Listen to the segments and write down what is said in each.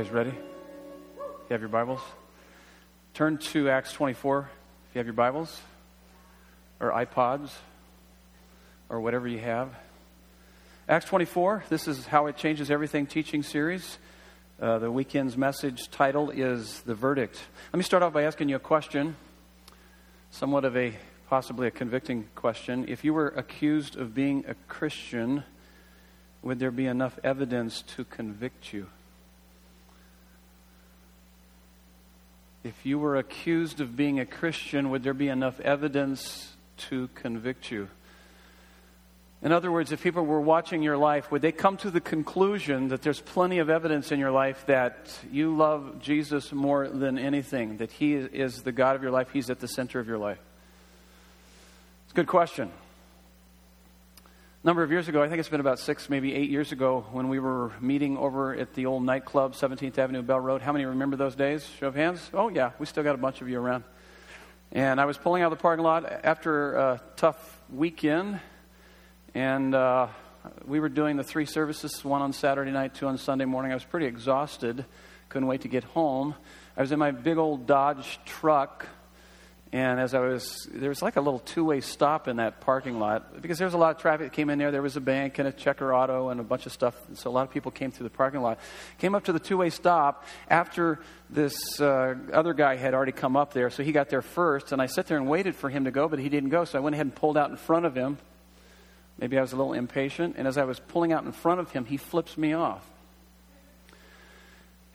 Guys ready? You have your Bibles? Turn to Acts 24 if you have your Bibles or iPods or whatever you have. Acts 24, this is How It Changes Everything teaching series. Uh, the weekend's message title is The Verdict. Let me start off by asking you a question, somewhat of a possibly a convicting question. If you were accused of being a Christian, would there be enough evidence to convict you? If you were accused of being a Christian, would there be enough evidence to convict you? In other words, if people were watching your life, would they come to the conclusion that there's plenty of evidence in your life that you love Jesus more than anything, that He is the God of your life, He's at the center of your life? It's a good question. A number of years ago, I think it's been about six, maybe eight years ago, when we were meeting over at the old nightclub, 17th Avenue, Bell Road. How many remember those days? Show of hands. Oh, yeah, we still got a bunch of you around. And I was pulling out of the parking lot after a tough weekend, and uh, we were doing the three services one on Saturday night, two on Sunday morning. I was pretty exhausted, couldn't wait to get home. I was in my big old Dodge truck and as I was, there was like a little two way stop in that parking lot because there was a lot of traffic that came in there. There was a bank and a checker auto and a bunch of stuff. So a lot of people came through the parking lot. Came up to the two way stop after this uh, other guy had already come up there. So he got there first. And I sat there and waited for him to go, but he didn't go. So I went ahead and pulled out in front of him. Maybe I was a little impatient. And as I was pulling out in front of him, he flips me off.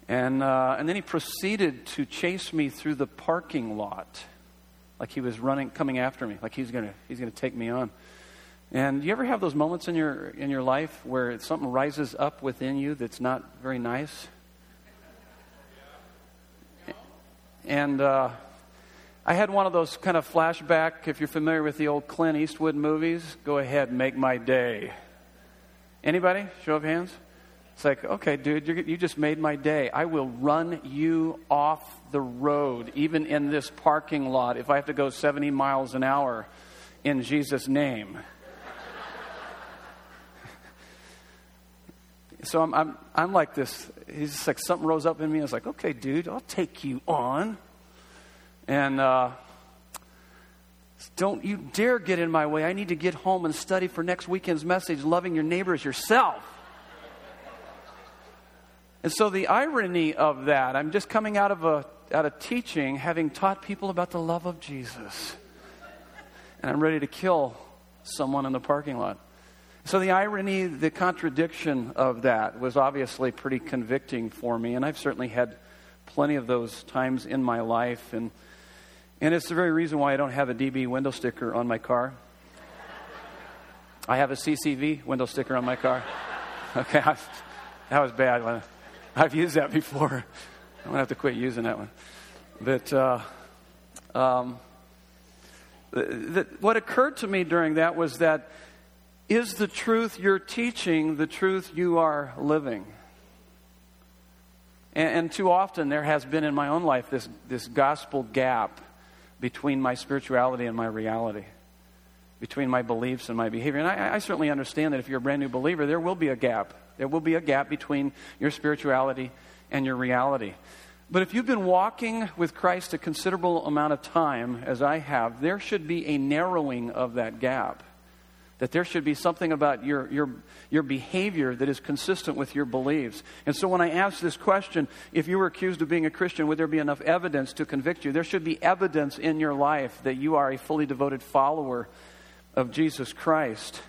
And, uh, and then he proceeded to chase me through the parking lot like he was running, coming after me, like he's gonna he's gonna take me on. And you ever have those moments in your in your life where something rises up within you that's not very nice? And uh, I had one of those kind of flashback. If you're familiar with the old Clint Eastwood movies, go ahead, make my day. Anybody? Show of hands. It's like, okay, dude, you just made my day. I will run you off the road, even in this parking lot, if I have to go 70 miles an hour in Jesus' name. so I'm, I'm, I'm like this. He's just like, something rose up in me. I was like, okay, dude, I'll take you on. And uh, don't you dare get in my way. I need to get home and study for next weekend's message, loving your neighbors yourself. And so the irony of that, I'm just coming out of a out of teaching having taught people about the love of Jesus. And I'm ready to kill someone in the parking lot. So the irony, the contradiction of that was obviously pretty convicting for me, and I've certainly had plenty of those times in my life and and it's the very reason why I don't have a DB window sticker on my car. I have a CCV window sticker on my car. Okay, that was bad. I've used that before. I'm to have to quit using that one. But uh, um, the, what occurred to me during that was that is the truth you're teaching the truth you are living? And, and too often there has been in my own life this, this gospel gap between my spirituality and my reality, between my beliefs and my behavior. And I, I certainly understand that if you're a brand new believer, there will be a gap there will be a gap between your spirituality and your reality. But if you've been walking with Christ a considerable amount of time, as I have, there should be a narrowing of that gap. That there should be something about your, your, your behavior that is consistent with your beliefs. And so when I ask this question, if you were accused of being a Christian, would there be enough evidence to convict you? There should be evidence in your life that you are a fully devoted follower of Jesus Christ.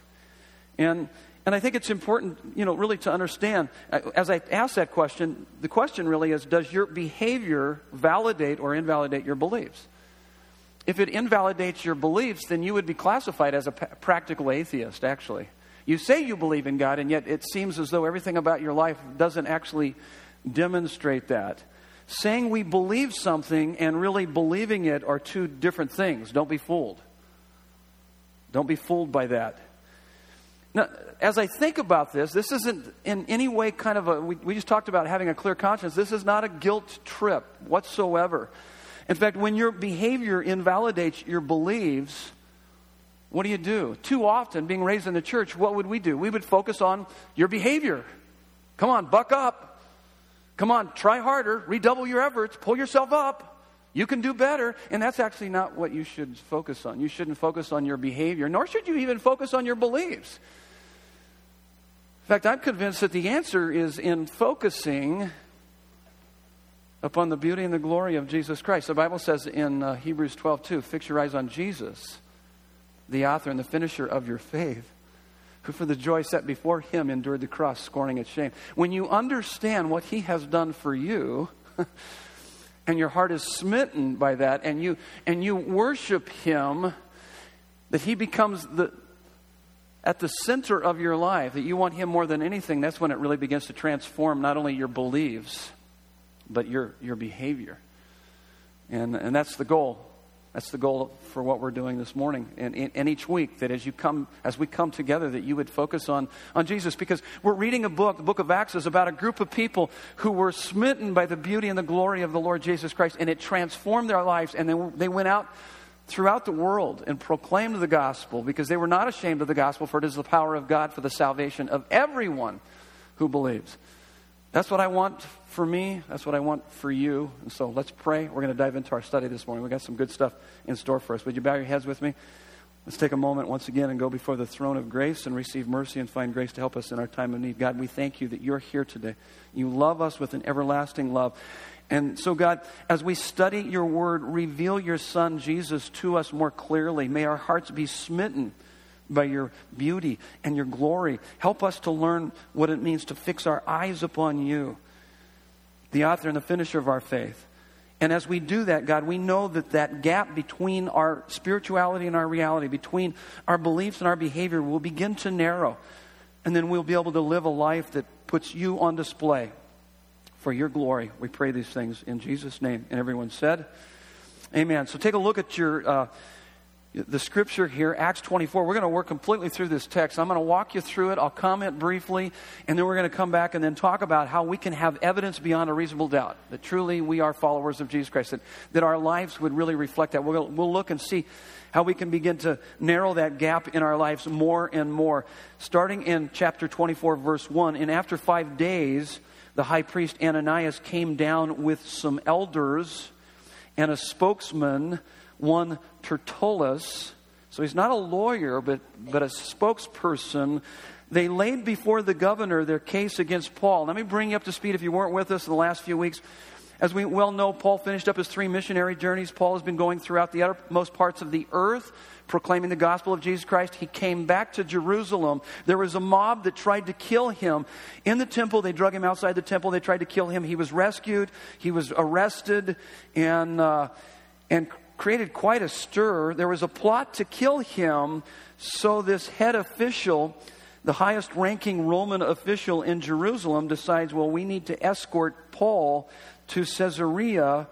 And and I think it's important, you know, really to understand, uh, as I ask that question, the question really is does your behavior validate or invalidate your beliefs? If it invalidates your beliefs, then you would be classified as a practical atheist, actually. You say you believe in God, and yet it seems as though everything about your life doesn't actually demonstrate that. Saying we believe something and really believing it are two different things. Don't be fooled. Don't be fooled by that. Now, as I think about this, this isn't in any way kind of a, we, we just talked about having a clear conscience. This is not a guilt trip whatsoever. In fact, when your behavior invalidates your beliefs, what do you do? Too often, being raised in the church, what would we do? We would focus on your behavior. Come on, buck up. Come on, try harder, redouble your efforts, pull yourself up. You can do better. And that's actually not what you should focus on. You shouldn't focus on your behavior, nor should you even focus on your beliefs. In fact, I'm convinced that the answer is in focusing upon the beauty and the glory of Jesus Christ. The Bible says in uh, Hebrews 12, 2, fix your eyes on Jesus, the author and the finisher of your faith, who for the joy set before him endured the cross, scorning its shame. When you understand what he has done for you, and your heart is smitten by that, and you, and you worship him, that he becomes the, at the center of your life, that you want him more than anything, that's when it really begins to transform not only your beliefs, but your, your behavior. And, and that's the goal. That's the goal for what we're doing this morning and, and each week. That as you come, as we come together, that you would focus on, on Jesus. Because we're reading a book, the book of Acts is about a group of people who were smitten by the beauty and the glory of the Lord Jesus Christ, and it transformed their lives. And then they went out throughout the world and proclaimed the gospel because they were not ashamed of the gospel, for it is the power of God for the salvation of everyone who believes. That's what I want for me. That's what I want for you. And so let's pray. We're going to dive into our study this morning. We've got some good stuff in store for us. Would you bow your heads with me? Let's take a moment once again and go before the throne of grace and receive mercy and find grace to help us in our time of need. God, we thank you that you're here today. You love us with an everlasting love. And so, God, as we study your word, reveal your Son, Jesus, to us more clearly. May our hearts be smitten by your beauty and your glory. Help us to learn what it means to fix our eyes upon you, the author and the finisher of our faith. And as we do that, God, we know that that gap between our spirituality and our reality, between our beliefs and our behavior, will begin to narrow. And then we'll be able to live a life that puts you on display for your glory. We pray these things in Jesus' name. And everyone said, Amen. So take a look at your. Uh, the scripture here, Acts 24. We're going to work completely through this text. I'm going to walk you through it. I'll comment briefly, and then we're going to come back and then talk about how we can have evidence beyond a reasonable doubt that truly we are followers of Jesus Christ, that, that our lives would really reflect that. We'll, we'll look and see how we can begin to narrow that gap in our lives more and more. Starting in chapter 24, verse 1. And after five days, the high priest Ananias came down with some elders and a spokesman one Tertullus. So he's not a lawyer, but, but a spokesperson. They laid before the governor their case against Paul. Let me bring you up to speed if you weren't with us in the last few weeks. As we well know, Paul finished up his three missionary journeys. Paul has been going throughout the uttermost parts of the earth, proclaiming the gospel of Jesus Christ. He came back to Jerusalem. There was a mob that tried to kill him. In the temple, they drug him outside the temple. They tried to kill him. He was rescued. He was arrested and, uh, and created quite a stir. There was a plot to kill him, so this head official, the highest ranking Roman official in Jerusalem, decides, well, we need to escort Paul to Caesarea.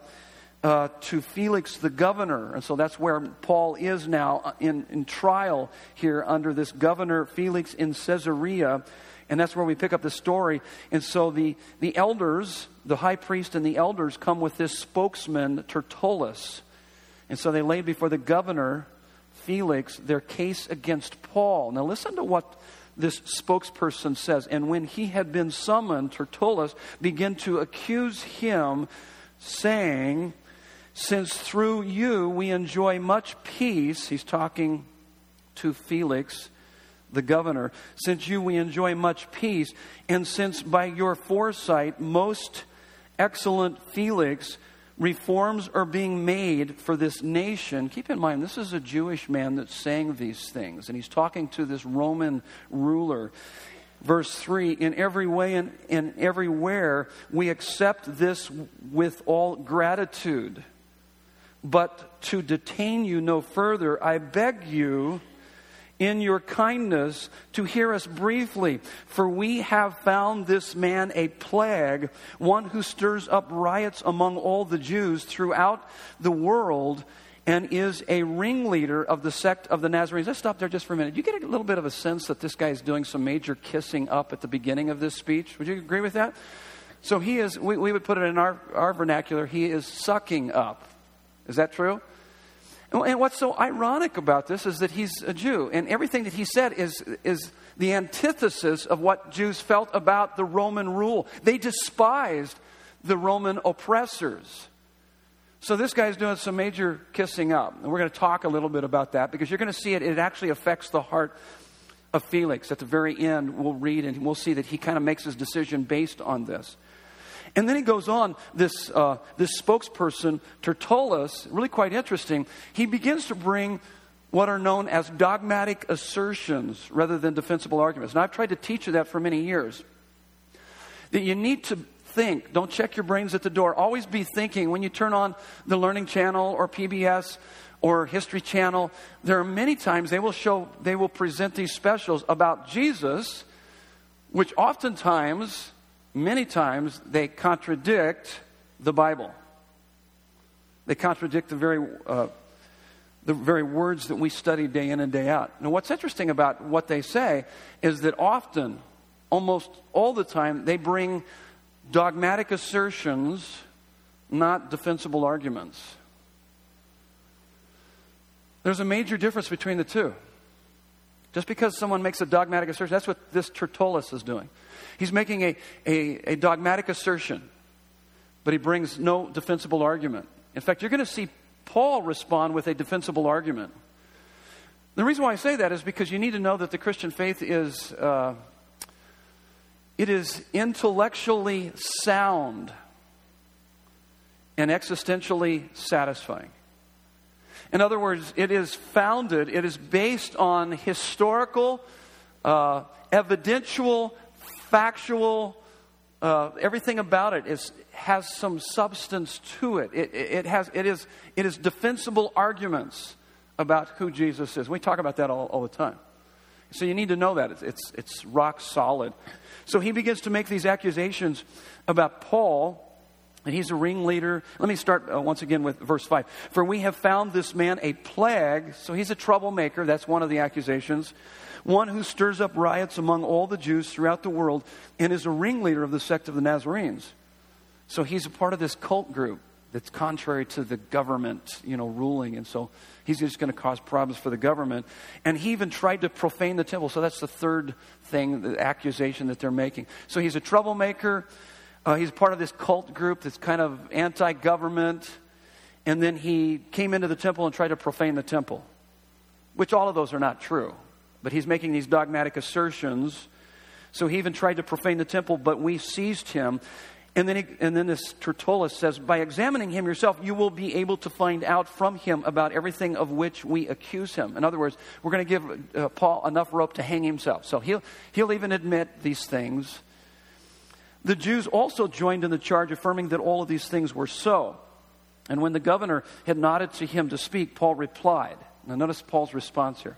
Uh, to Felix the governor. And so that's where Paul is now uh, in, in trial here under this governor Felix in Caesarea. And that's where we pick up the story. And so the, the elders, the high priest and the elders, come with this spokesman, Tertullus. And so they laid before the governor, Felix, their case against Paul. Now listen to what this spokesperson says. And when he had been summoned, Tertullus began to accuse him, saying, Since through you we enjoy much peace, he's talking to Felix, the governor, since you we enjoy much peace, and since by your foresight, most excellent Felix, reforms are being made for this nation. Keep in mind, this is a Jewish man that's saying these things, and he's talking to this Roman ruler. Verse 3 In every way and, and everywhere, we accept this with all gratitude. But to detain you no further, I beg you in your kindness to hear us briefly, for we have found this man a plague, one who stirs up riots among all the Jews throughout the world and is a ringleader of the sect of the Nazarenes. Let's stop there just for a minute. You get a little bit of a sense that this guy is doing some major kissing up at the beginning of this speech. Would you agree with that? So he is, we, we would put it in our, our vernacular, he is sucking up. Is that true? And what's so ironic about this is that he's a Jew, and everything that he said is, is the antithesis of what Jews felt about the Roman rule. They despised the Roman oppressors. So this guy's doing some major kissing up. And we're going to talk a little bit about that because you're going to see it. It actually affects the heart of Felix. At the very end, we'll read and we'll see that he kind of makes his decision based on this. And then he goes on, this, uh, this spokesperson, Tertullus, really quite interesting. He begins to bring what are known as dogmatic assertions rather than defensible arguments. And I've tried to teach you that for many years. That you need to think. Don't check your brains at the door. Always be thinking. When you turn on the Learning Channel or PBS or History Channel, there are many times they will show, they will present these specials about Jesus, which oftentimes, many times, they contradict the Bible. They contradict the very, uh, the very words that we study day in and day out. Now, what's interesting about what they say is that often, almost all the time, they bring dogmatic assertions, not defensible arguments. There's a major difference between the two. Just because someone makes a dogmatic assertion, that's what this Tertullus is doing. He's making a, a, a dogmatic assertion, but he brings no defensible argument. In fact, you're going to see Paul respond with a defensible argument. The reason why I say that is because you need to know that the Christian faith is uh, it is intellectually sound and existentially satisfying. In other words, it is founded, it is based on historical, uh, evidential, factual, uh, everything about it is, has some substance to it. It, it, has, it, is, it is defensible arguments about who Jesus is. We talk about that all, all the time. So you need to know that. It's, it's, it's rock solid. So he begins to make these accusations about Paul, and he's a ringleader. Let me start uh, once again with verse 5. For we have found this man a plague. So he's a troublemaker. That's one of the accusations. One who stirs up riots among all the Jews throughout the world and is a ringleader of the sect of the Nazarenes. So he's a part of this cult group that's contrary to the government, you know, ruling. And so he's just going to cause problems for the government. And he even tried to profane the temple. So that's the third thing, the accusation that they're making. So he's a troublemaker. Uh, he's part of this cult group that's kind of anti government. And then he came into the temple and tried to profane the temple, which all of those are not true. But he's making these dogmatic assertions. So he even tried to profane the temple, but we seized him and then, he, and then this Tertullus says, By examining him yourself, you will be able to find out from him about everything of which we accuse him. In other words, we're going to give uh, Paul enough rope to hang himself. So he'll, he'll even admit these things. The Jews also joined in the charge, affirming that all of these things were so. And when the governor had nodded to him to speak, Paul replied. Now, notice Paul's response here.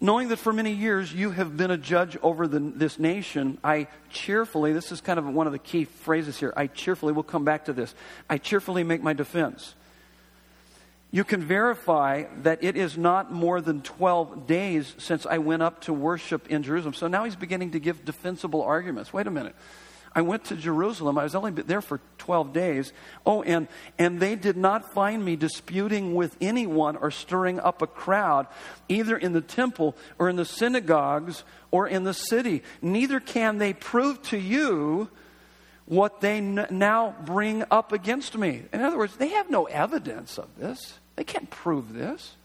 Knowing that for many years you have been a judge over the, this nation, I cheerfully, this is kind of one of the key phrases here, I cheerfully, we'll come back to this, I cheerfully make my defense. You can verify that it is not more than 12 days since I went up to worship in Jerusalem. So now he's beginning to give defensible arguments. Wait a minute. I went to Jerusalem. I was only there for 12 days. Oh, and, and they did not find me disputing with anyone or stirring up a crowd, either in the temple or in the synagogues or in the city. Neither can they prove to you what they n- now bring up against me. In other words, they have no evidence of this, they can't prove this.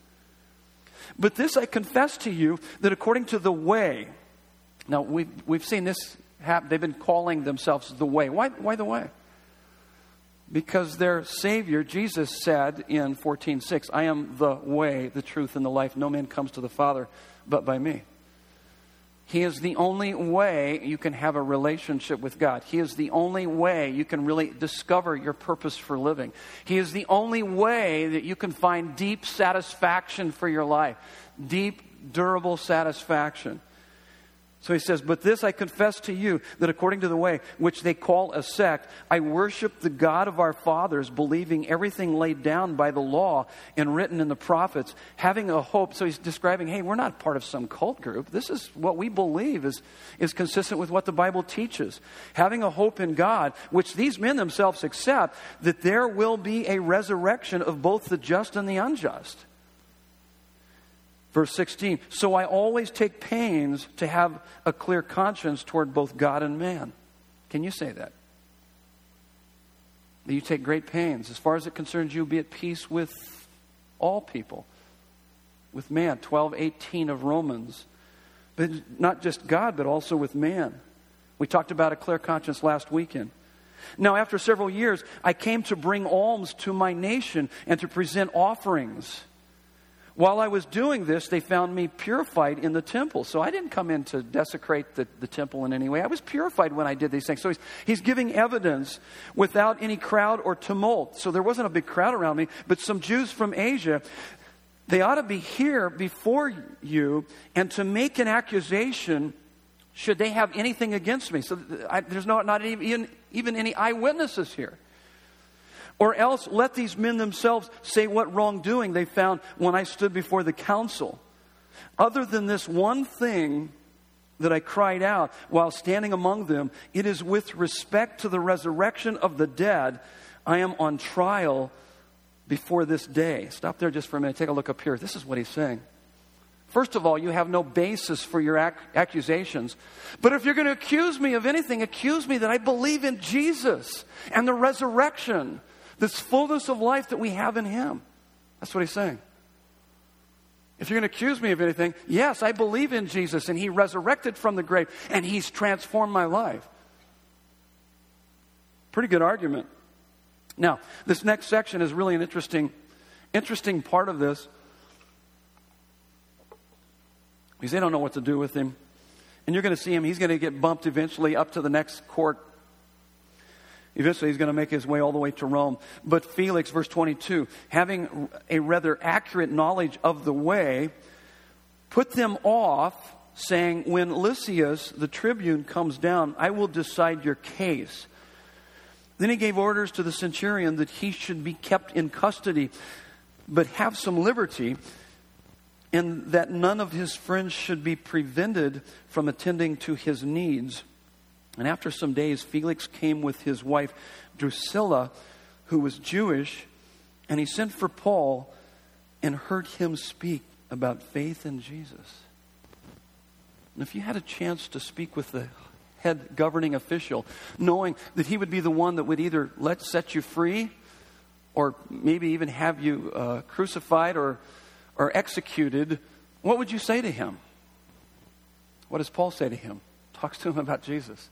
But this I confess to you that according to the way, now we've, we've seen this they've been calling themselves the way. Why, why the way? Because their Savior, Jesus, said in 14:6, I am the way, the truth, and the life. No man comes to the Father but by me. He is the only way you can have a relationship with God. He is the only way you can really discover your purpose for living. He is the only way that you can find deep satisfaction for your life, deep, durable satisfaction. So he says, But this I confess to you, that according to the way which they call a sect, I worship the God of our fathers, believing everything laid down by the law and written in the prophets, having a hope. So he's describing, hey, we're not part of some cult group. This is what we believe is, is consistent with what the Bible teaches. Having a hope in God, which these men themselves accept, that there will be a resurrection of both the just and the unjust. Verse 16, so I always take pains to have a clear conscience toward both God and man. Can you say that? that you take great pains. As far as it concerns you, be at peace with all people, with man. 12, 18 of Romans. But not just God, but also with man. We talked about a clear conscience last weekend. Now, after several years, I came to bring alms to my nation and to present offerings. While I was doing this, they found me purified in the temple. So I didn't come in to desecrate the, the temple in any way. I was purified when I did these things. So he's, he's giving evidence without any crowd or tumult. So there wasn't a big crowd around me, but some Jews from Asia, they ought to be here before you and to make an accusation should they have anything against me. So I, there's no, not even, even any eyewitnesses here. Or else let these men themselves say what wrongdoing they found when I stood before the council. Other than this one thing that I cried out while standing among them, it is with respect to the resurrection of the dead I am on trial before this day. Stop there just for a minute. Take a look up here. This is what he's saying. First of all, you have no basis for your ac- accusations. But if you're going to accuse me of anything, accuse me that I believe in Jesus and the resurrection this fullness of life that we have in Him. That's what he's saying. If you're going to accuse me of anything, yes, I believe in Jesus and He resurrected from the grave and He's transformed my life. Pretty good argument. Now, this next section is really an interesting, interesting part of this. Because they don't know what to do with him. And you're going to see him, he's going to get bumped eventually up to the next court Eventually, he's going to make his way all the way to Rome. But Felix, verse 22, having a rather accurate knowledge of the way, put them off, saying, When Lysias, the tribune, comes down, I will decide your case. Then he gave orders to the centurion that he should be kept in custody, but have some liberty, and that none of his friends should be prevented from attending to his needs. And after some days, Felix came with his wife Drusilla, who was Jewish, and he sent for Paul and heard him speak about faith in Jesus. And if you had a chance to speak with the head governing official, knowing that he would be the one that would either let set you free or maybe even have you uh, crucified or, or executed, what would you say to him? What does Paul say to him? Talks to him about Jesus.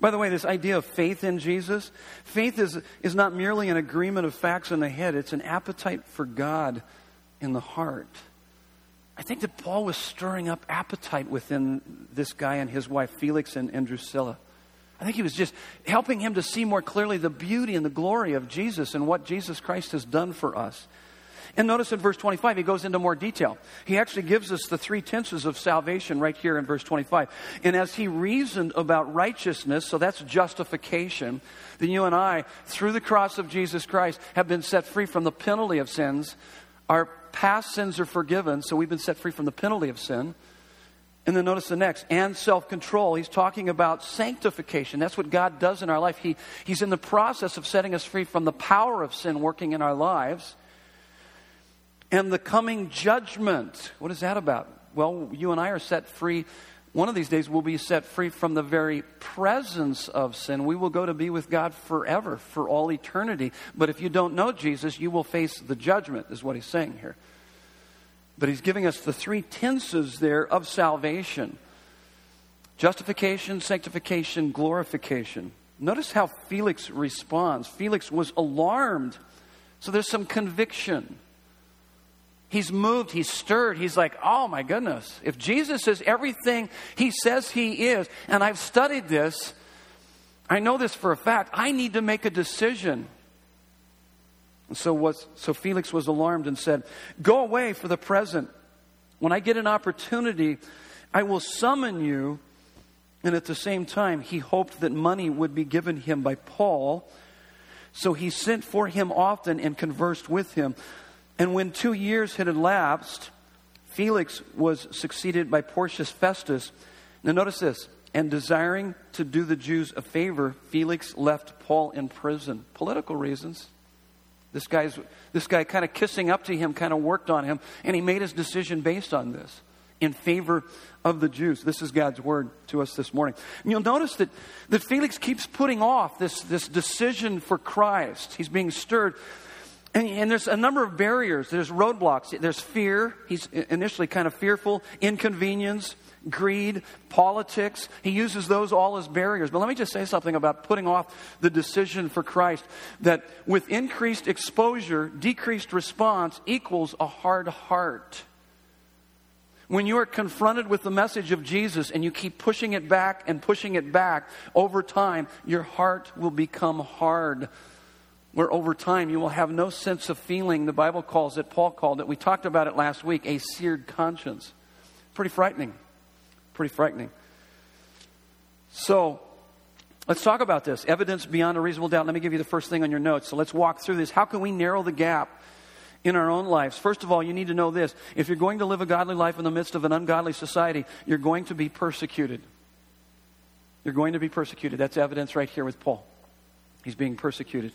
By the way, this idea of faith in Jesus, faith is, is not merely an agreement of facts in the head, it's an appetite for God in the heart. I think that Paul was stirring up appetite within this guy and his wife, Felix and, and Drusilla. I think he was just helping him to see more clearly the beauty and the glory of Jesus and what Jesus Christ has done for us. And notice in verse 25, he goes into more detail. He actually gives us the three tenses of salvation right here in verse 25. And as he reasoned about righteousness, so that's justification, then you and I, through the cross of Jesus Christ, have been set free from the penalty of sins. Our past sins are forgiven, so we've been set free from the penalty of sin. And then notice the next, and self control. He's talking about sanctification. That's what God does in our life. He, he's in the process of setting us free from the power of sin working in our lives and the coming judgment. What is that about? Well, you and I are set free. One of these days, we'll be set free from the very presence of sin. We will go to be with God forever, for all eternity. But if you don't know Jesus, you will face the judgment, is what he's saying here. But he's giving us the three tenses there of salvation justification, sanctification, glorification. Notice how Felix responds. Felix was alarmed. So there's some conviction. He's moved, he's stirred. He's like, oh my goodness, if Jesus is everything he says he is, and I've studied this, I know this for a fact, I need to make a decision. And so, so Felix was alarmed and said, Go away for the present. When I get an opportunity, I will summon you. And at the same time, he hoped that money would be given him by Paul. So he sent for him often and conversed with him. And when two years had elapsed, Felix was succeeded by Porcius Festus. Now, notice this. And desiring to do the Jews a favor, Felix left Paul in prison. Political reasons. This, guy's, this guy kind of kissing up to him kind of worked on him, and he made his decision based on this. in favor of the Jews. This is God's word to us this morning. And you'll notice that, that Felix keeps putting off this, this decision for Christ. He's being stirred. And, and, there's a number of barriers. There's roadblocks. There's fear. He's initially kind of fearful, inconvenience, greed, politics. He uses those all as barriers. But let me just say something about putting off the decision for Christ that with increased exposure, decreased response equals a hard heart. When you are confronted with the message of Jesus and you keep pushing it back and pushing it back, over time, your heart will become hard. Where over time you will have no sense of feeling. The Bible calls it, Paul called it, we talked about it last week, a seared conscience. Pretty frightening. Pretty frightening. So, let's talk about this. Evidence beyond a reasonable doubt. Let me give you the first thing on your notes. So, let's walk through this. How can we narrow the gap in our own lives. First of all, you need to know this. If you're going to live a godly life in the midst of an ungodly society, you're going to be persecuted. You're going to be persecuted. That's evidence right here with Paul. He's being persecuted.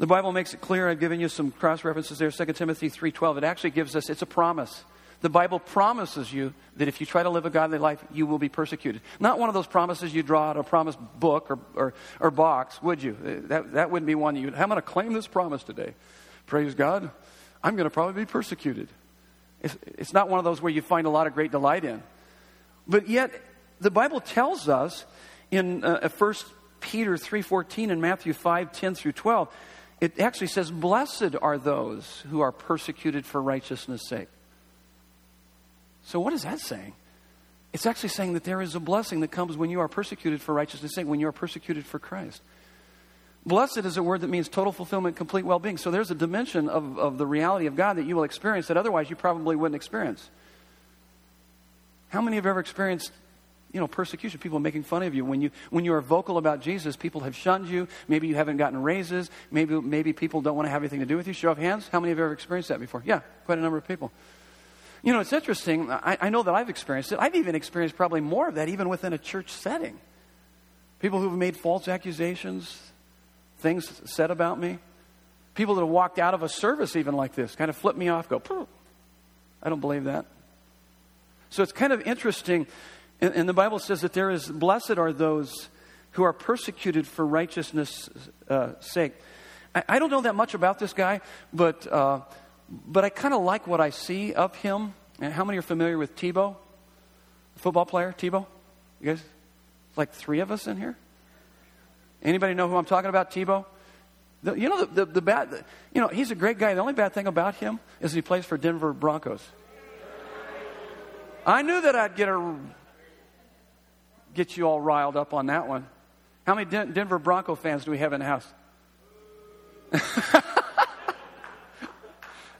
The Bible makes it clear. I've given you some cross references there. 2 Timothy 3:12. It actually gives us it's a promise. The Bible promises you that if you try to live a godly life, you will be persecuted. Not one of those promises you draw out of a promise book or, or, or box, would you? That, that wouldn't be one you. I'm going to claim this promise today praise God, I'm going to probably be persecuted. It's, it's not one of those where you find a lot of great delight in. But yet, the Bible tells us in uh, 1 Peter 3.14 and Matthew 5.10 through 12, it actually says, Blessed are those who are persecuted for righteousness' sake. So, what is that saying? It's actually saying that there is a blessing that comes when you are persecuted for righteousness' sake, when you are persecuted for Christ. Blessed is a word that means total fulfillment, complete well being. So there's a dimension of, of the reality of God that you will experience that otherwise you probably wouldn't experience. How many have ever experienced you know, persecution, people making fun of you. When you, when you are vocal about Jesus, people have shunned you. Maybe you haven't gotten raises. Maybe, maybe people don't want to have anything to do with you. Show of hands. How many have ever experienced that before? Yeah, quite a number of people. You know, it's interesting. I, I know that I've experienced it. I've even experienced probably more of that even within a church setting. People who've made false accusations, things said about me. People that have walked out of a service, even like this, kind of flip me off, go, I don't believe that. So it's kind of interesting. And, and, the Bible says that there is, blessed are those who are persecuted for righteousness' uh, sake. I, I, don't know that much about this guy, but, uh, but I kind of like what I see of him. And how many are familiar with Tebow? Football player, Tebow? You guys? Like three of us in here? Anybody know who I'm talking about, Tebow? The, you know, the, the, the bad, the, you know, he's a great guy. The only bad thing about him is he plays for Denver Broncos. I knew that I'd get a, get you all riled up on that one. How many Den- Denver Bronco fans do we have in the house?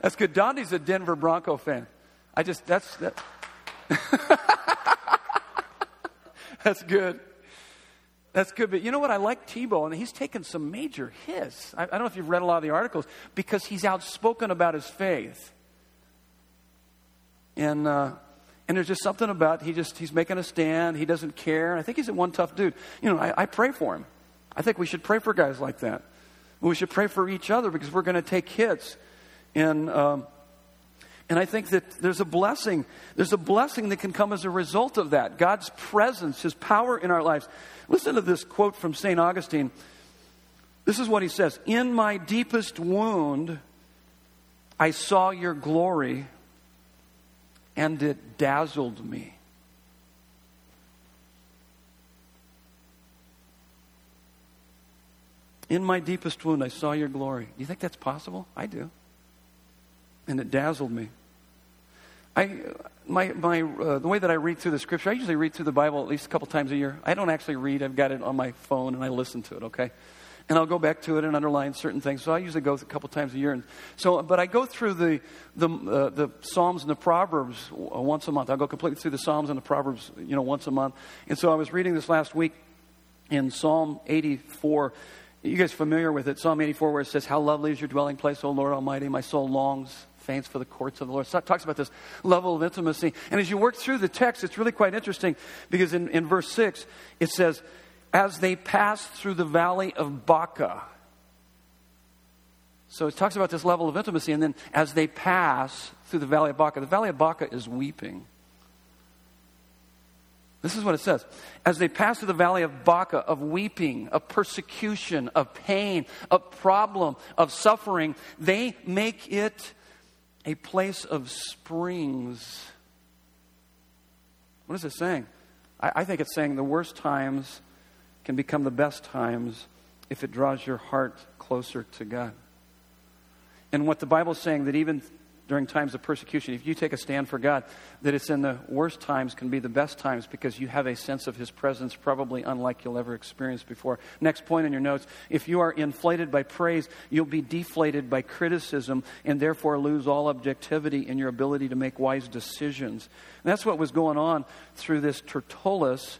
that's good. Donnie's a Denver Bronco fan. I just, that's, that. that's good. That's good. But you know what? I like Tebow, and he's taken some major hits. I, I, don't know if you've read a lot of the articles because he's outspoken about his faith. And, uh, and there's just something about he just he's making a stand. He doesn't care. I think he's a one tough dude. You know, I, I pray for him. I think we should pray for guys like that. We should pray for each other because we're going to take hits. And um, and I think that there's a blessing. There's a blessing that can come as a result of that. God's presence, His power in our lives. Listen to this quote from St. Augustine. This is what he says In my deepest wound, I saw your glory, and it dazzled me. In my deepest wound, I saw your glory. Do you think that's possible? I do. And it dazzled me. I, my, my, uh, the way that I read through the scripture, I usually read through the Bible at least a couple times a year. I don't actually read, I've got it on my phone and I listen to it, okay? And I'll go back to it and underline certain things. So I usually go a couple times a year. And so, but I go through the, the, uh, the Psalms and the Proverbs once a month. I'll go completely through the Psalms and the Proverbs, you know, once a month. And so I was reading this last week in Psalm 84. You guys familiar with it? Psalm 84, where it says, How lovely is your dwelling place, O Lord Almighty. My soul longs faints for the courts of the Lord. So it talks about this level of intimacy. And as you work through the text, it's really quite interesting because in, in verse 6, it says, As they passed through the valley of Baca. So it talks about this level of intimacy, and then as they pass through the valley of Baca, the valley of Baca is weeping. This is what it says. As they pass through the valley of Baca, of weeping, of persecution, of pain, of problem, of suffering, they make it a place of springs. What is it saying? I, I think it's saying the worst times can become the best times if it draws your heart closer to God. And what the Bible is saying that even during times of persecution, if you take a stand for God, that it's in the worst times can be the best times because you have a sense of His presence probably unlike you'll ever experience before. Next point in your notes if you are inflated by praise, you'll be deflated by criticism and therefore lose all objectivity in your ability to make wise decisions. And that's what was going on through this Tertullus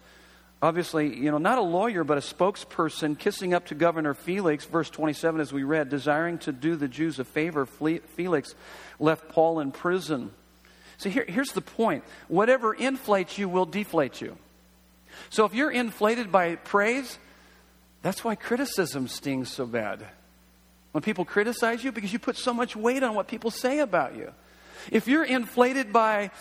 obviously, you know, not a lawyer, but a spokesperson kissing up to Governor Felix, verse 27, as we read, desiring to do the Jews a favor, Felix left Paul in prison. So here, here's the point whatever inflates you will deflate you. So if you're inflated by praise, that's why criticism stings so bad. When people criticize you, because you put so much weight on what people say about you. If you're inflated by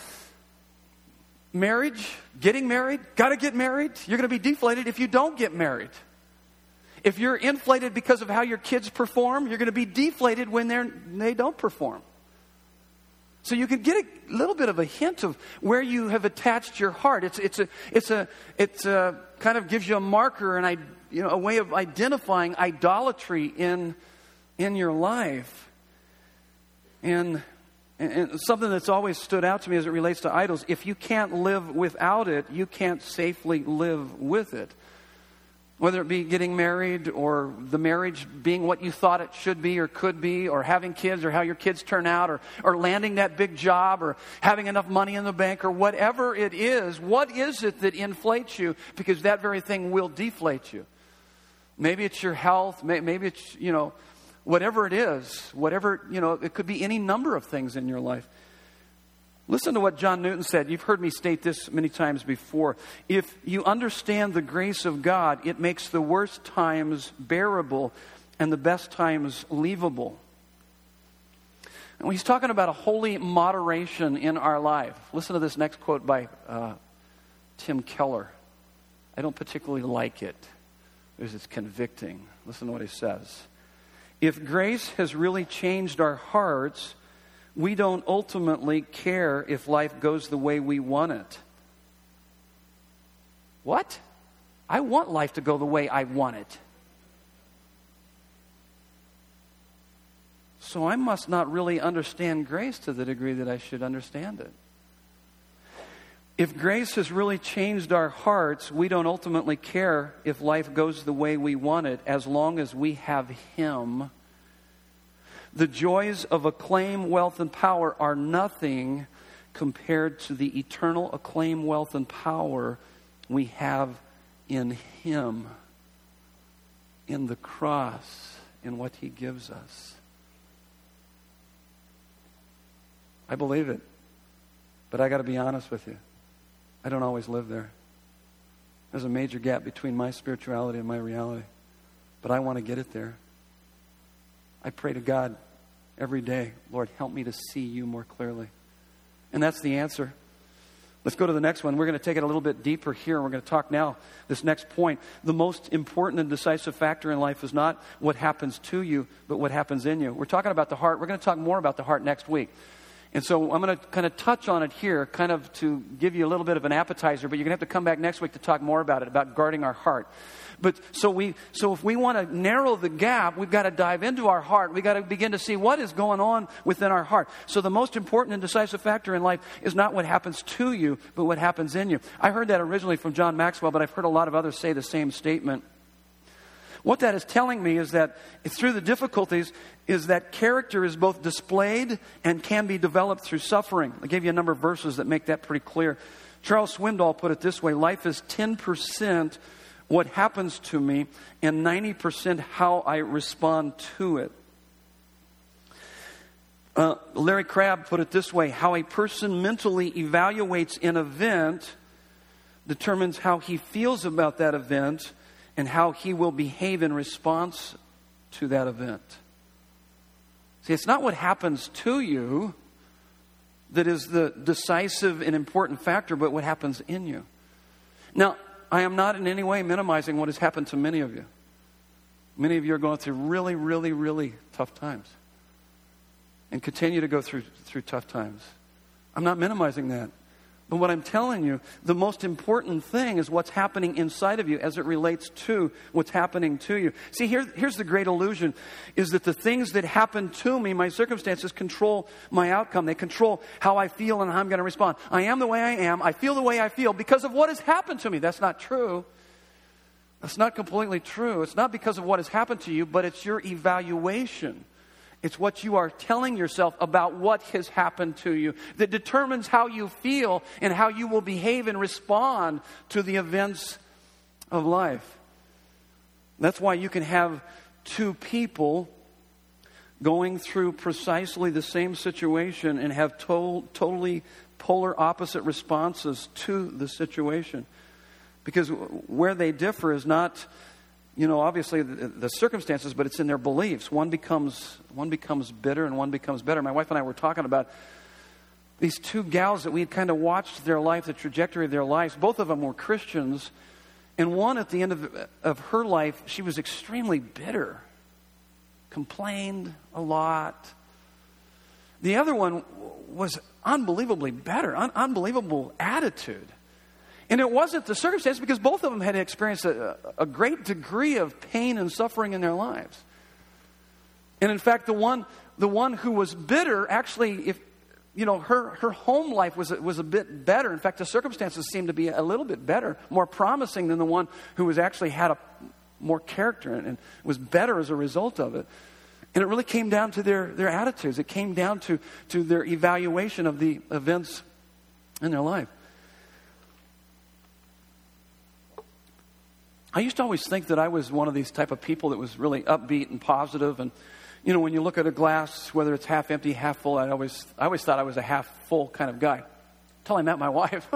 marriage, getting married, got to get married, you're going to be deflated if you don't get married. If you're inflated because of how your kids perform, you're going to be deflated when they're, they don't perform. So you can get a little bit of a hint of where you have attached your heart. It's, it's a, it's a, it's a kind of gives you a marker and I, you know, a way of identifying idolatry in, in your life. And and something that's always stood out to me as it relates to idols if you can't live without it, you can't safely live with it. Whether it be getting married or the marriage being what you thought it should be or could be, or having kids or how your kids turn out, or, or landing that big job, or having enough money in the bank, or whatever it is, what is it that inflates you? Because that very thing will deflate you. Maybe it's your health, maybe it's, you know, whatever it is, whatever, you know, it could be any number of things in your life. Listen to what John Newton said. You've heard me state this many times before. If you understand the grace of God, it makes the worst times bearable and the best times leavable. And he's talking about a holy moderation in our life. Listen to this next quote by uh, Tim Keller. I don't particularly like it because it's convicting. Listen to what he says. If grace has really changed our hearts, we don't ultimately care if life goes the way we want it. What? I want life to go the way I want it. So I must not really understand grace to the degree that I should understand it. If grace has really changed our hearts, we don't ultimately care if life goes the way we want it as long as we have Him. The joys of acclaim, wealth, and power are nothing compared to the eternal acclaim, wealth, and power we have in Him, in the cross, in what He gives us. I believe it. But I got to be honest with you. I don't always live there. There's a major gap between my spirituality and my reality. But I want to get it there. I pray to God every day, Lord, help me to see you more clearly. And that's the answer. Let's go to the next one. We're going to take it a little bit deeper here. We're going to talk now, this next point. The most important and decisive factor in life is not what happens to you, but what happens in you. We're talking about the heart. We're going to talk more about the heart next week. And so I'm going to kind of touch on it here, kind of to give you a little bit of an appetizer, but you're going to have to come back next week to talk more about it, about guarding our heart. But so we, so if we want to narrow the gap, we've got to dive into our heart. We've got to begin to see what is going on within our heart. So the most important and decisive factor in life is not what happens to you, but what happens in you. I heard that originally from John Maxwell, but I've heard a lot of others say the same statement. What that is telling me is that through the difficulties, is that character is both displayed and can be developed through suffering. I gave you a number of verses that make that pretty clear. Charles Swindoll put it this way life is 10% what happens to me and 90% how I respond to it. Uh, Larry Crabb put it this way how a person mentally evaluates an event determines how he feels about that event and how he will behave in response to that event. See, it's not what happens to you that is the decisive and important factor, but what happens in you. Now, I am not in any way minimizing what has happened to many of you. Many of you are going through really, really, really tough times and continue to go through, through tough times. I'm not minimizing that. But what I'm telling you, the most important thing is what's happening inside of you as it relates to what's happening to you. See, here, here's the great illusion is that the things that happen to me, my circumstances, control my outcome. They control how I feel and how I'm going to respond. I am the way I am. I feel the way I feel because of what has happened to me. That's not true. That's not completely true. It's not because of what has happened to you, but it's your evaluation it's what you are telling yourself about what has happened to you that determines how you feel and how you will behave and respond to the events of life. That's why you can have two people going through precisely the same situation and have to- totally polar opposite responses to the situation. Because where they differ is not you know, obviously the, the, circumstances, but it's in their beliefs. One becomes, one becomes bitter and one becomes better. My wife and I were talking about these two gals that we had kind of watched their life, the trajectory of their lives. Both of them were Christians. And one, at the end of, of her life, she was extremely bitter, complained a lot. The other one was unbelievably better, un- unbelievable attitude. And it wasn't the circumstance because both of them had experienced a, a great degree of pain and suffering in their lives. And in fact, the one, the one who was bitter actually, if, you know, her, her home life was, was a bit better. In fact, the circumstances seemed to be a little bit better, more promising than the one who was actually had a more character and, and was better as a result of it. And it really came down to their, their attitudes. It came down to, to their evaluation of the events in their life. I used to always think that I was one of these type of people that was really upbeat and positive and you know when you look at a glass whether it's half empty half full I always I always thought I was a half full kind of guy until I met my wife.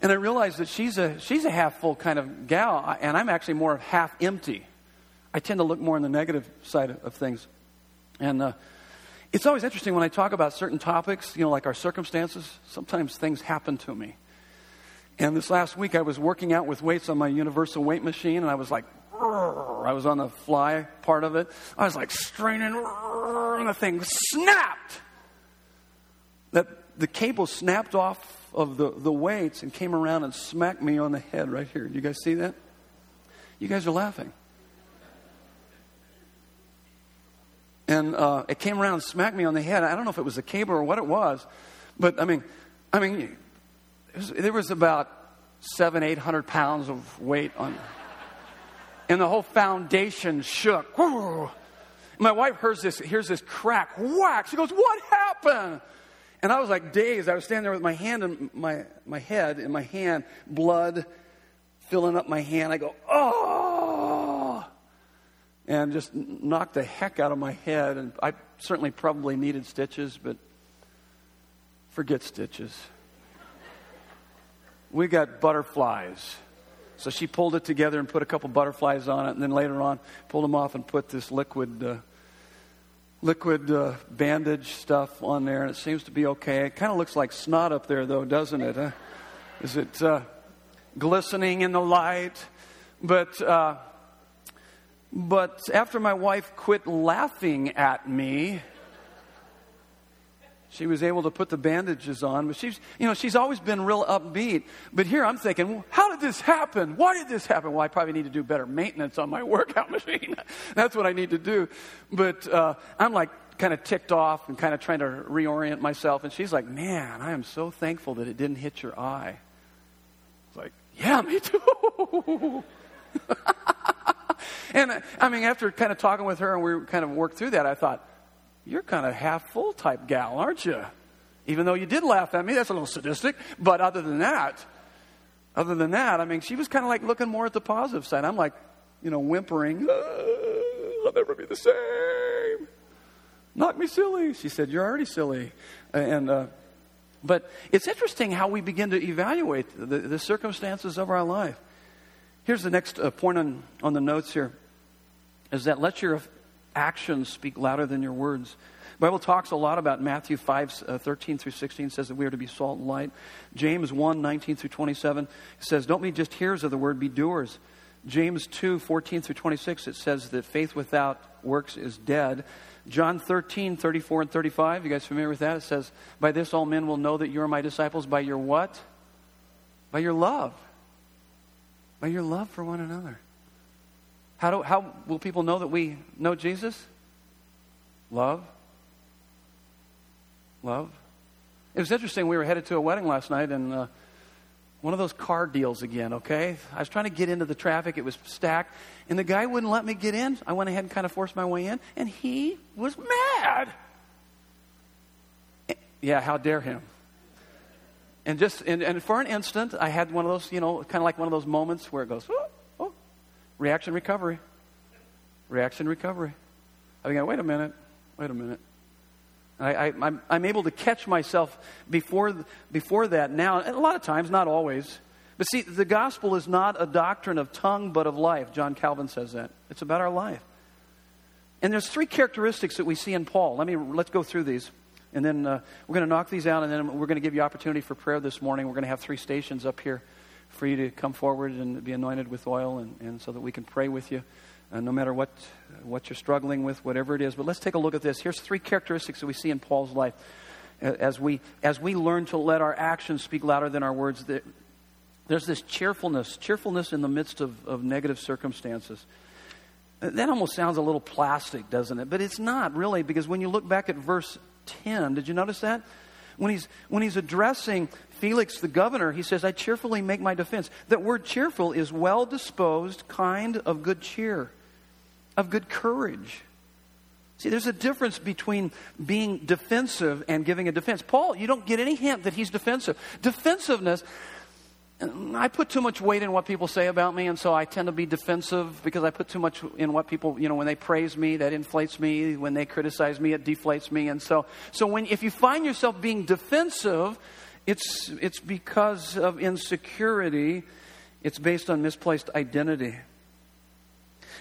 And I realized that she's a she's a half full kind of gal and I'm actually more of half empty. I tend to look more on the negative side of things. And uh, it's always interesting when I talk about certain topics you know like our circumstances sometimes things happen to me and this last week, I was working out with weights on my universal weight machine, and I was like, I was on the fly part of it. I was like straining, and the thing snapped. That the cable snapped off of the, the weights and came around and smacked me on the head right here. Do you guys see that? You guys are laughing. And uh, it came around and smacked me on the head. I don't know if it was the cable or what it was, but I mean, I mean, there was about seven, eight hundred pounds of weight on, and the whole foundation shook. My wife hears this, hears this crack, whack. She goes, "What happened?" And I was like dazed. I was standing there with my hand in my my head in my hand, blood filling up my hand. I go, "Oh!" And just knocked the heck out of my head. And I certainly probably needed stitches, but forget stitches we got butterflies. So she pulled it together and put a couple butterflies on it, and then later on pulled them off and put this liquid, uh, liquid uh, bandage stuff on there, and it seems to be okay. It kind of looks like snot up there, though, doesn't it? Huh? Is it uh, glistening in the light? But uh, but after my wife quit laughing at me she was able to put the bandages on, but she's, you know, she's always been real upbeat. But here I'm thinking, well, how did this happen? Why did this happen? Well, I probably need to do better maintenance on my workout machine. That's what I need to do. But uh, I'm like kind of ticked off and kind of trying to reorient myself. And she's like, man, I am so thankful that it didn't hit your eye. It's like, yeah, me too. and I mean, after kind of talking with her and we kind of worked through that, I thought, you're kind of half full type gal, aren't you? Even though you did laugh at me, that's a little sadistic. But other than that, other than that, I mean, she was kind of like looking more at the positive side. I'm like, you know, whimpering, ah, I'll never be the same. Knock me silly. She said, You're already silly. And, uh, but it's interesting how we begin to evaluate the, the circumstances of our life. Here's the next uh, point on, on the notes here is that let your actions speak louder than your words. The Bible talks a lot about Matthew 5, uh, 13 through 16 says that we are to be salt and light. James 1, 19 through 27 says, Don't be just hearers of the word, be doers. James 2, 14 through 26, it says that faith without works is dead. John 13, 34 and 35, you guys familiar with that? It says, By this all men will know that you are my disciples by your what? By your love. By your love for one another. How, do, how will people know that we know Jesus? Love. Love. It was interesting. We were headed to a wedding last night, and uh, one of those car deals again, okay? I was trying to get into the traffic. It was stacked. And the guy wouldn't let me get in. I went ahead and kind of forced my way in. And he was mad. Yeah, how dare him? And just, and, and for an instant, I had one of those, you know, kind of like one of those moments where it goes, oh, reaction recovery. Reaction recovery. I think, wait a minute, wait a minute. I, am I'm able to catch myself before, before that now, and a lot of times, not always. But see, the gospel is not a doctrine of tongue, but of life. John Calvin says that. It's about our life. And there's three characteristics that we see in Paul. Let me, let's go through these. And then uh, we're going to knock these out, and then we're going to give you opportunity for prayer this morning. We're going to have three stations up here for you to come forward and be anointed with oil, and, and so that we can pray with you uh, no matter what, what you're struggling with, whatever it is. But let's take a look at this. Here's three characteristics that we see in Paul's life. As we, as we learn to let our actions speak louder than our words, there's this cheerfulness, cheerfulness in the midst of, of negative circumstances. That almost sounds a little plastic, doesn't it? But it's not really, because when you look back at verse 10, did you notice that? When he's, when he's addressing Felix the governor, he says, I cheerfully make my defense. That word cheerful is well disposed, kind, of good cheer of good courage. See, there's a difference between being defensive and giving a defense. Paul, you don't get any hint that he's defensive. Defensiveness, I put too much weight in what people say about me, and so I tend to be defensive because I put too much in what people, you know, when they praise me, that inflates me. When they criticize me, it deflates me. And so, so when, if you find yourself being defensive, it's, it's because of insecurity. It's based on misplaced identity.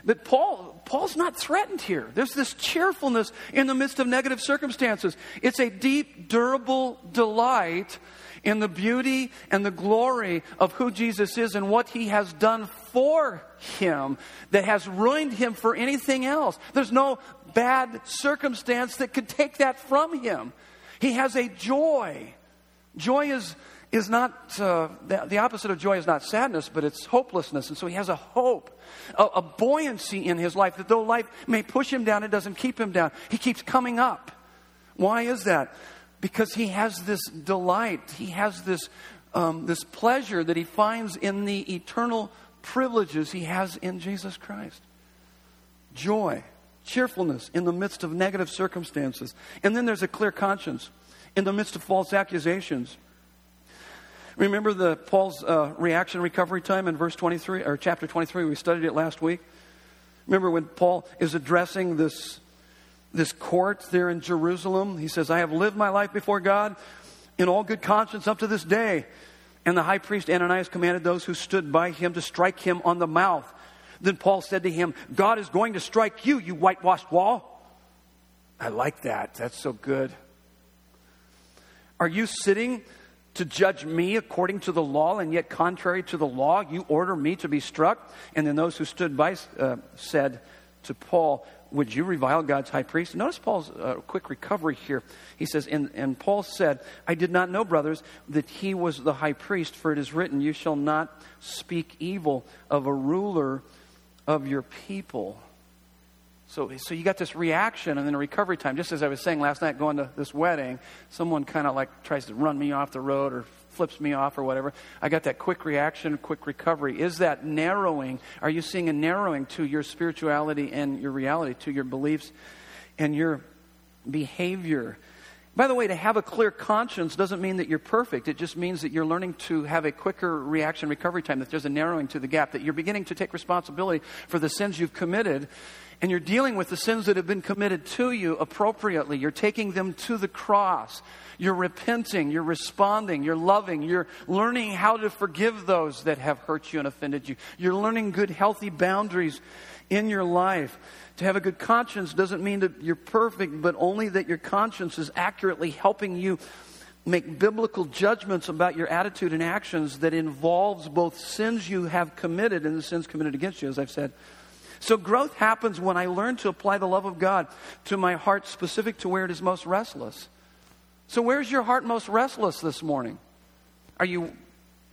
But Paul, Paul's not threatened here. There's this cheerfulness in the midst of negative circumstances. It's a deep, durable delight in the beauty and the glory of who Jesus is and what he has done for him that has ruined him for anything else. There's no bad circumstance that could take that from him. He has a joy. Joy is is not, uh, the, the, opposite of joy is not sadness, but it's hopelessness. And so he has a hope, a, a buoyancy in his life that though life may push him down, it doesn't keep him down. He keeps coming up. Why is that? Because he has this delight, he has this, um, this pleasure that he finds in the eternal privileges he has in Jesus Christ. Joy, cheerfulness in the midst of negative circumstances. And then there's a clear conscience in the midst of false accusations. Remember the Paul's uh, reaction recovery time in verse 23 or chapter 23? We studied it last week. Remember when Paul is addressing this this court there in Jerusalem? He says, "I have lived my life before God in all good conscience up to this day." And the high priest Ananias commanded those who stood by him to strike him on the mouth. Then Paul said to him, God is going to strike you, you whitewashed wall. I like that. That's so good. Are you sitting to judge me according to the law, and yet contrary to the law, you order me to be struck? And then those who stood by uh, said to Paul, Would you revile God's high priest? Notice Paul's uh, quick recovery here. He says, and, and Paul said, I did not know, brothers, that he was the high priest, for it is written, You shall not speak evil of a ruler of your people. So, so you got this reaction and then a recovery time. Just as I was saying last night, going to this wedding, someone kind of like tries to run me off the road or flips me off or whatever. I got that quick reaction, quick recovery. Is that narrowing? Are you seeing a narrowing to your spirituality and your reality, to your beliefs and your behavior? By the way, to have a clear conscience doesn't mean that you're perfect. It just means that you're learning to have a quicker reaction recovery time, that there's a narrowing to the gap, that you're beginning to take responsibility for the sins you've committed and you're dealing with the sins that have been committed to you appropriately. You're taking them to the cross. You're repenting. You're responding. You're loving. You're learning how to forgive those that have hurt you and offended you. You're learning good, healthy boundaries in your life. To have a good conscience doesn't mean that you're perfect, but only that your conscience is accurately helping you make biblical judgments about your attitude and actions that involves both sins you have committed and the sins committed against you, as I've said. So growth happens when I learn to apply the love of God to my heart specific to where it is most restless. So where's your heart most restless this morning? Are you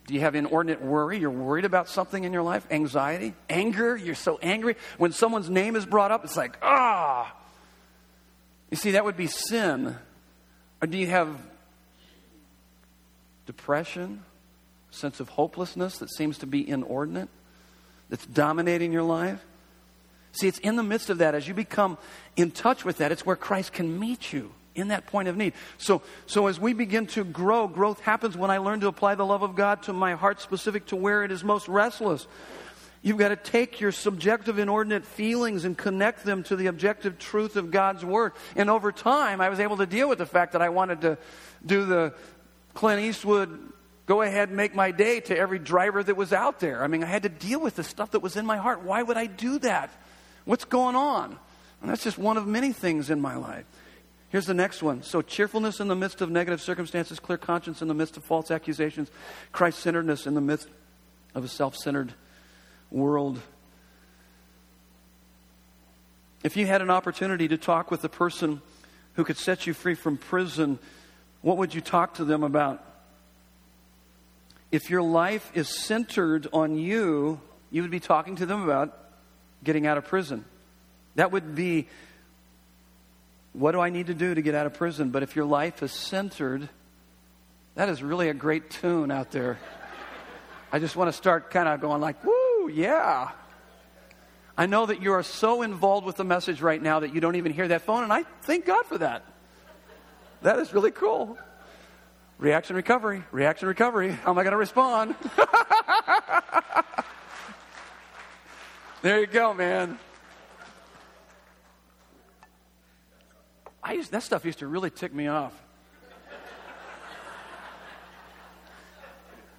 do you have inordinate worry? You're worried about something in your life? Anxiety? Anger? You're so angry. When someone's name is brought up, it's like, ah. You see, that would be sin. Or do you have depression, sense of hopelessness that seems to be inordinate, that's dominating your life. See, it's in the midst of that, as you become in touch with that, it's where Christ can meet you in that point of need. So, so as we begin to grow, growth happens when I learn to apply the love of God to my heart specific to where it is most restless. You've got to take your subjective, inordinate feelings and connect them to the objective truth of God's Word. And over time, I was able to deal with the fact that I wanted to do the Clint Eastwood, go ahead and make my day to every driver that was out there. I mean, I had to deal with the stuff that was in my heart. Why would I do that? What's going on? And that's just one of many things in my life. Here's the next one. So, cheerfulness in the midst of negative circumstances, clear conscience in the midst of false accusations, Christ centeredness in the midst of a self centered world. If you had an opportunity to talk with a person who could set you free from prison, what would you talk to them about? If your life is centered on you, you would be talking to them about getting out of prison. That would be what do I need to do to get out of prison? But if your life is centered, that is really a great tune out there. I just want to start kind of going like, woo, yeah. I know that you are so involved with the message right now that you don't even hear that phone, and I thank God for that. That is really cool. Reaction recovery, reaction recovery. How am I going to respond? there you go, man. I used, that stuff used to really tick me off.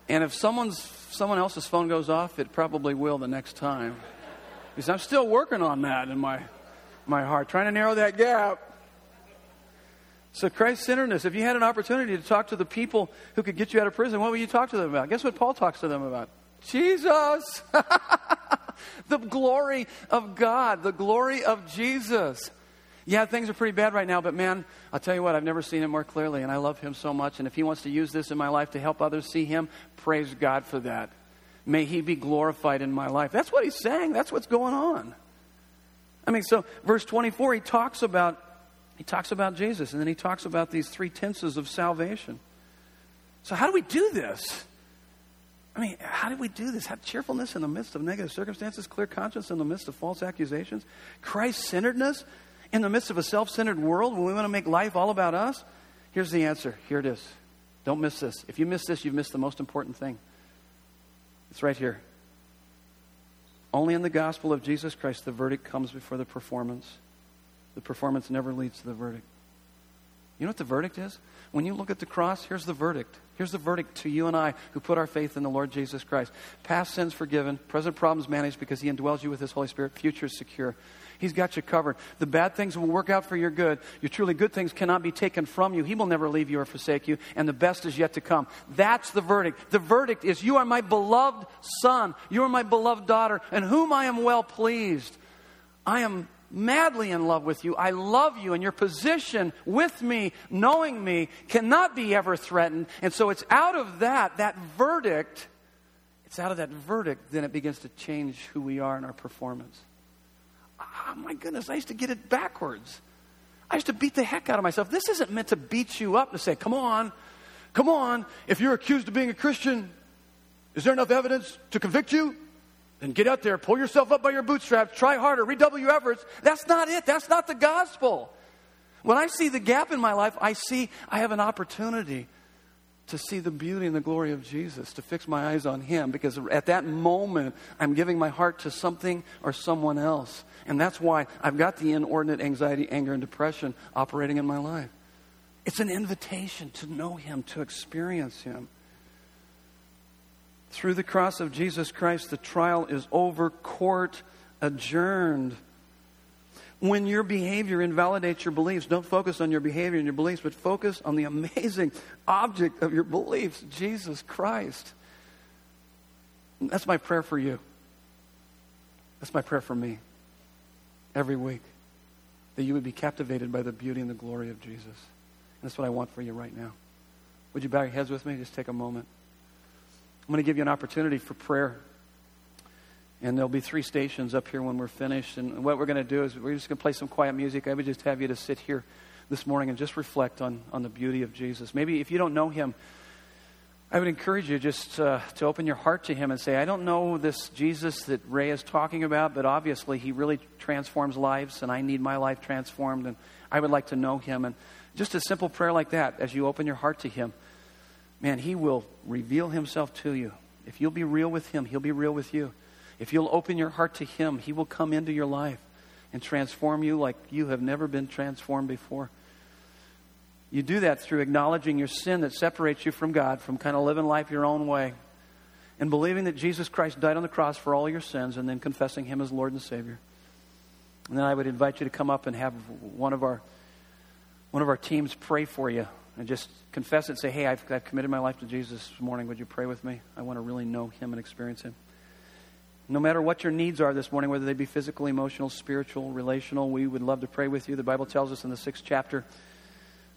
And if someone's someone else's phone goes off, it probably will the next time. Because I'm still working on that in my my heart, trying to narrow that gap. So, Christ centeredness, if you had an opportunity to talk to the people who could get you out of prison, what would you talk to them about? Guess what Paul talks to them about? Jesus! the glory of God, the glory of Jesus. Yeah, things are pretty bad right now, but man, I'll tell you what, I've never seen it more clearly, and I love him so much. And if he wants to use this in my life to help others see him, praise God for that. May he be glorified in my life. That's what he's saying. That's what's going on. I mean, so verse 24, he talks about he talks about Jesus, and then he talks about these three tenses of salvation. So, how do we do this? I mean, how do we do this? Have cheerfulness in the midst of negative circumstances, clear conscience in the midst of false accusations, Christ centeredness in the midst of a self centered world when we want to make life all about us? Here's the answer. Here it is. Don't miss this. If you miss this, you've missed the most important thing. It's right here. Only in the gospel of Jesus Christ the verdict comes before the performance. The performance never leads to the verdict. You know what the verdict is? When you look at the cross, here's the verdict. Here's the verdict to you and I who put our faith in the Lord Jesus Christ. Past sins forgiven, present problems managed because He indwells you with His Holy Spirit, future is secure. He's got you covered. The bad things will work out for your good. Your truly good things cannot be taken from you. He will never leave you or forsake you, and the best is yet to come. That's the verdict. The verdict is You are my beloved son, you are my beloved daughter, and whom I am well pleased. I am madly in love with you. I love you, and your position with me, knowing me, cannot be ever threatened. And so it's out of that, that verdict, it's out of that verdict, then it begins to change who we are in our performance. Oh, my goodness, I used to get it backwards. I used to beat the heck out of myself. This isn't meant to beat you up to say, come on, come on, if you're accused of being a Christian, is there enough evidence to convict you? Then get out there, pull yourself up by your bootstraps, try harder, redouble your efforts. That's not it. That's not the gospel. When I see the gap in my life, I see I have an opportunity to see the beauty and the glory of Jesus, to fix my eyes on Him, because at that moment, I'm giving my heart to something or someone else. And that's why I've got the inordinate anxiety, anger, and depression operating in my life. It's an invitation to know Him, to experience Him. Through the cross of Jesus Christ, the trial is over, court adjourned. When your behavior invalidates your beliefs, don't focus on your behavior and your beliefs, but focus on the amazing object of your beliefs, Jesus Christ. That's my prayer for you. That's my prayer for me every week. That you would be captivated by the beauty and the glory of Jesus. And that's what I want for you right now. Would you bow your heads with me? Just take a moment. I'm going to give you an opportunity for prayer. And there'll be three stations up here when we're finished. And what we're going to do is we're just going to play some quiet music. I would just have you to sit here this morning and just reflect on, on the beauty of Jesus. Maybe if you don't know him, I would encourage you just uh, to open your heart to Him and say, I don't know this Jesus that Ray is talking about, but obviously He really transforms lives, and I need my life transformed, and I would like to know Him. And just a simple prayer like that, as you open your heart to Him, man, He will reveal Himself to you. If you'll be real with Him, He'll be real with you. If you'll open your heart to Him, He will come into your life and transform you like you have never been transformed before. You do that through acknowledging your sin that separates you from God, from kind of living life your own way, and believing that Jesus Christ died on the cross for all your sins, and then confessing Him as Lord and Savior. And then I would invite you to come up and have one of our one of our teams pray for you and just confess it. Say, "Hey, I've, I've committed my life to Jesus this morning. Would you pray with me? I want to really know Him and experience Him." No matter what your needs are this morning, whether they be physical, emotional, spiritual, relational, we would love to pray with you. The Bible tells us in the sixth chapter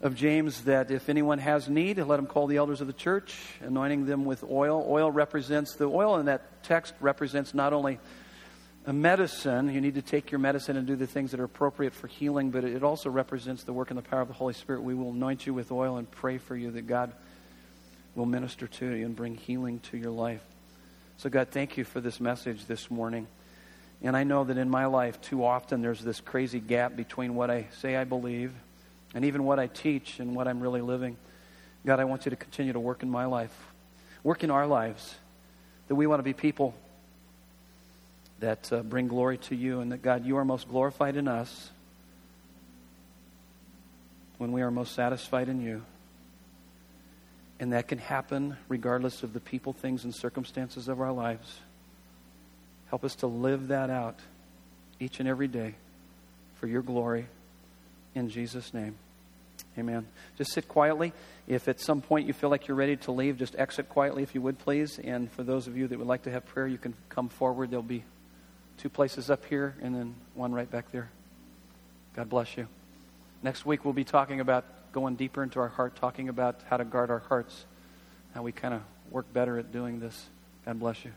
of James that if anyone has need, let him call the elders of the church, anointing them with oil. Oil represents, the oil in that text represents not only a medicine, you need to take your medicine and do the things that are appropriate for healing, but it also represents the work and the power of the Holy Spirit. We will anoint you with oil and pray for you that God will minister to you and bring healing to your life. So, God, thank you for this message this morning. And I know that in my life, too often, there's this crazy gap between what I say I believe and even what I teach and what I'm really living. God, I want you to continue to work in my life, work in our lives, that we want to be people that uh, bring glory to you, and that, God, you are most glorified in us when we are most satisfied in you. And that can happen regardless of the people, things, and circumstances of our lives. Help us to live that out each and every day for your glory in Jesus' name. Amen. Just sit quietly. If at some point you feel like you're ready to leave, just exit quietly if you would, please. And for those of you that would like to have prayer, you can come forward. There'll be two places up here and then one right back there. God bless you. Next week, we'll be talking about going deeper into our heart, talking about how to guard our hearts, how we kind of work better at doing this. God bless you.